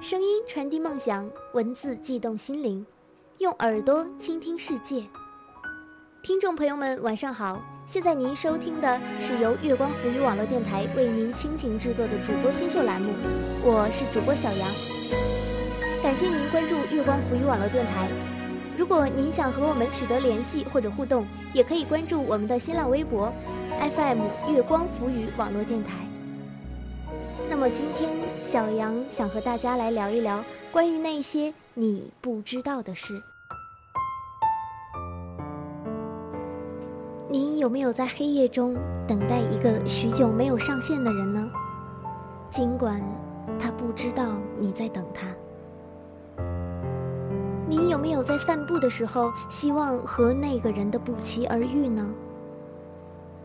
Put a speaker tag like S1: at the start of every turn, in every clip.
S1: 声音传递梦想，文字悸动心灵，用耳朵倾听世界。听众朋友们，晚上好！现在您收听的是由月光浮语网络电台为您倾情制作的主播新秀栏目，我是主播小杨。感谢您关注月光浮语网络电台。如果您想和我们取得联系或者互动，也可以关注我们的新浪微博 FM 月光浮语网络电台。那么今天，小杨想和大家来聊一聊关于那些你不知道的事。你有没有在黑夜中等待一个许久没有上线的人呢？尽管他不知道你在等他。你有没有在散步的时候希望和那个人的不期而遇呢？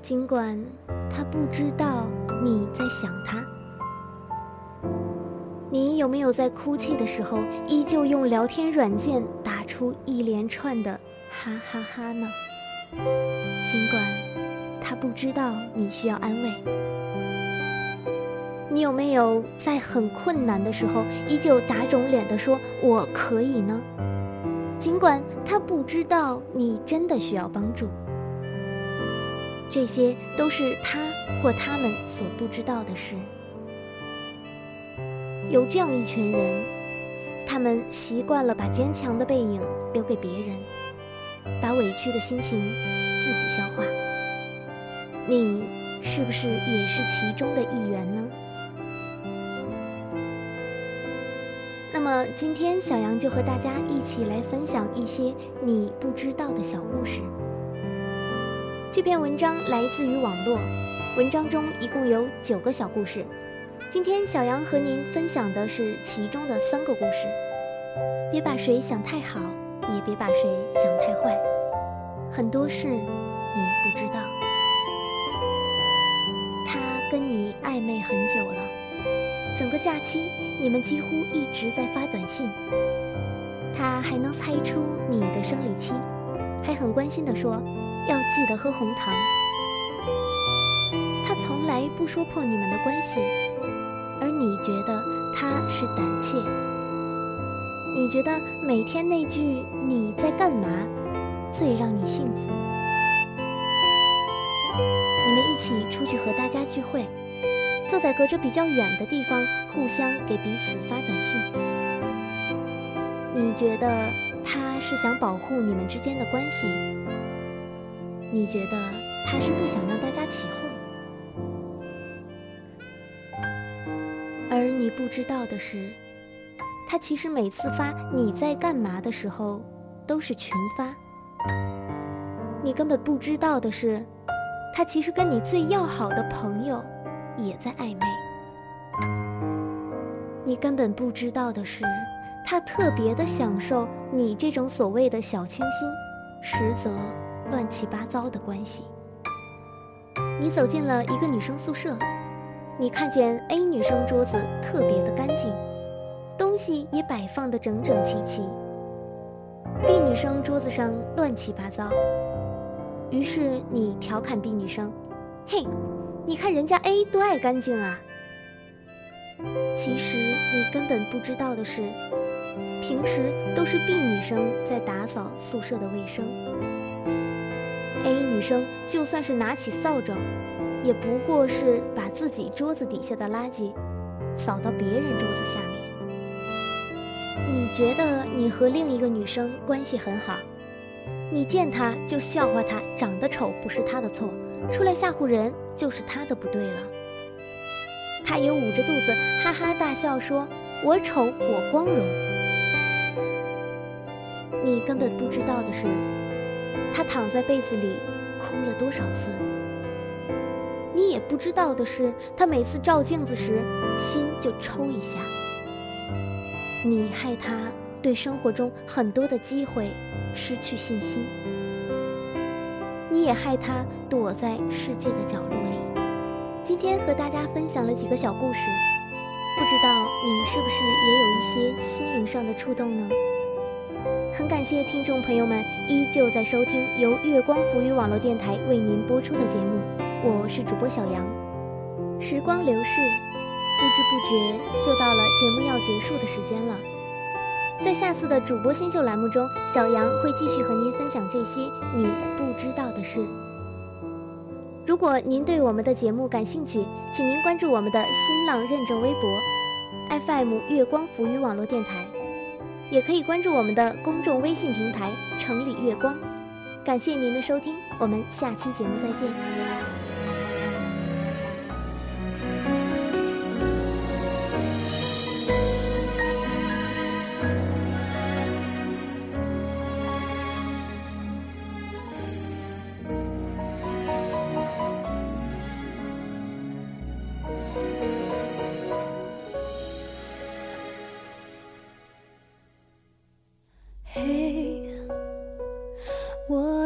S1: 尽管他不知道你在想他。有没有在哭泣的时候依旧用聊天软件打出一连串的哈哈哈呢？尽管他不知道你需要安慰，你有没有在很困难的时候依旧打肿脸的说“我可以”呢？尽管他不知道你真的需要帮助，这些都是他或他们所不知道的事。有这样一群人，他们习惯了把坚强的背影留给别人。把委屈的心情自己消化，你是不是也是其中的一员呢？那么今天小杨就和大家一起来分享一些你不知道的小故事。这篇文章来自于网络，文章中一共有九个小故事。今天小杨和您分享的是其中的三个故事。别把谁想太好。也别把谁想太坏，很多事你不知道。他跟你暧昧很久了，整个假期你们几乎一直在发短信。他还能猜出你的生理期，还很关心地说要记得喝红糖。他从来不说破你们的关系，觉得他是胆怯。你觉得每天那句“你在干嘛”最让你幸福？你们一起出去和大家聚会，坐在隔着比较远的地方，互相给彼此发短信。你觉得他是想保护你们之间的关系？你觉得他是不想让大家起哄？而你不知道的是。他其实每次发你在干嘛的时候，都是群发。你根本不知道的是，他其实跟你最要好的朋友也在暧昧。你根本不知道的是，他特别的享受你这种所谓的小清新，实则乱七八糟的关系。你走进了一个女生宿舍，你看见 A 女生桌子特别的干净。东西也摆放得整整齐齐。B 女生桌子上乱七八糟，于是你调侃 B 女生：“嘿，你看人家 A 多爱干净啊！”其实你根本不知道的是，平时都是 B 女生在打扫宿舍的卫生。A 女生就算是拿起扫帚，也不过是把自己桌子底下的垃圾扫到别人桌子下面。你觉得你和另一个女生关系很好，你见她就笑话她长得丑不是她的错，出来吓唬人就是她的不对了。她也捂着肚子哈哈大笑说：“我丑我光荣。”你根本不知道的是，她躺在被子里哭了多少次。不知道的是，他每次照镜子时心就抽一下。你害他对生活中很多的机会失去信心，你也害他躲在世界的角落里。今天和大家分享了几个小故事，不知道你是不是也有一些心灵上的触动呢？很感谢听众朋友们依旧在收听由月光浮语网络电台为您播出的节目，我是主播小杨。时光流逝。不知不觉就到了节目要结束的时间了。在下次的主播新秀栏目中，小杨会继续和您分享这些你不知道的事。如果您对我们的节目感兴趣，请您关注我们的新浪认证微博 FM 月光浮语网络电台，也可以关注我们的公众微信平台城里月光。感谢您的收听，我们下期节目再见。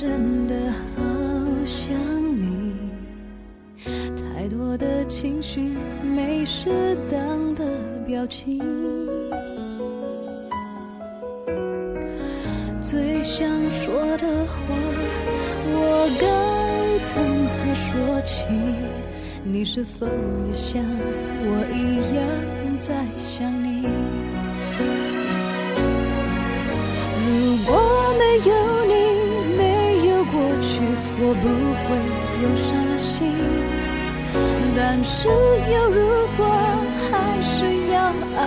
S2: 真的好想你，太多的情绪没适当的表情，最想说的话我该从何说起？你是否也像我一样在想你？不会有伤心，但是有如果还是要爱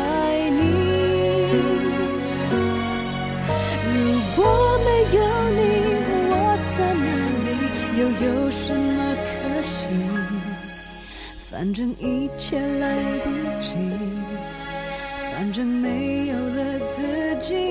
S2: 你。如果没有你，我在哪里，又有什么可惜？反正一切来不及，反正没有了自己。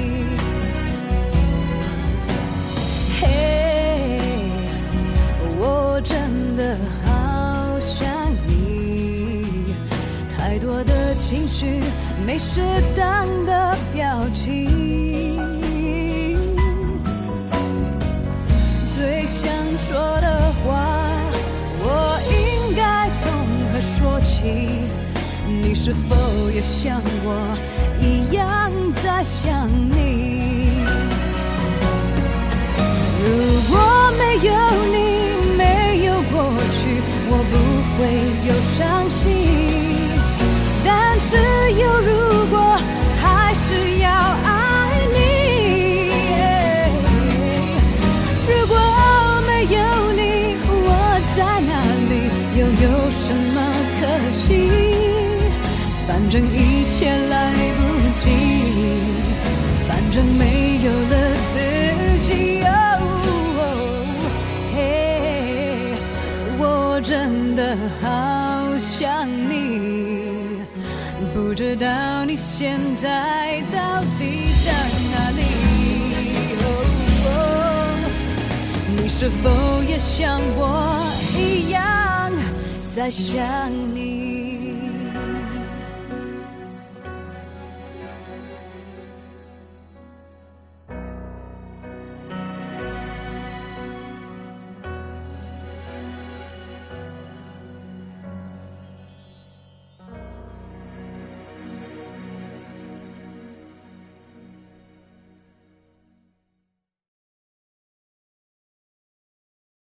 S2: 情绪没适当的表情，最想说的话，我应该从何说起？你是否也像我一样在想你？如果没有你，没有过去，我不会有伤心。正一切来不及，反正没有了自己。嘿，我真的好想你，不知道你现在到底在哪里？你是否也像我一样在想你？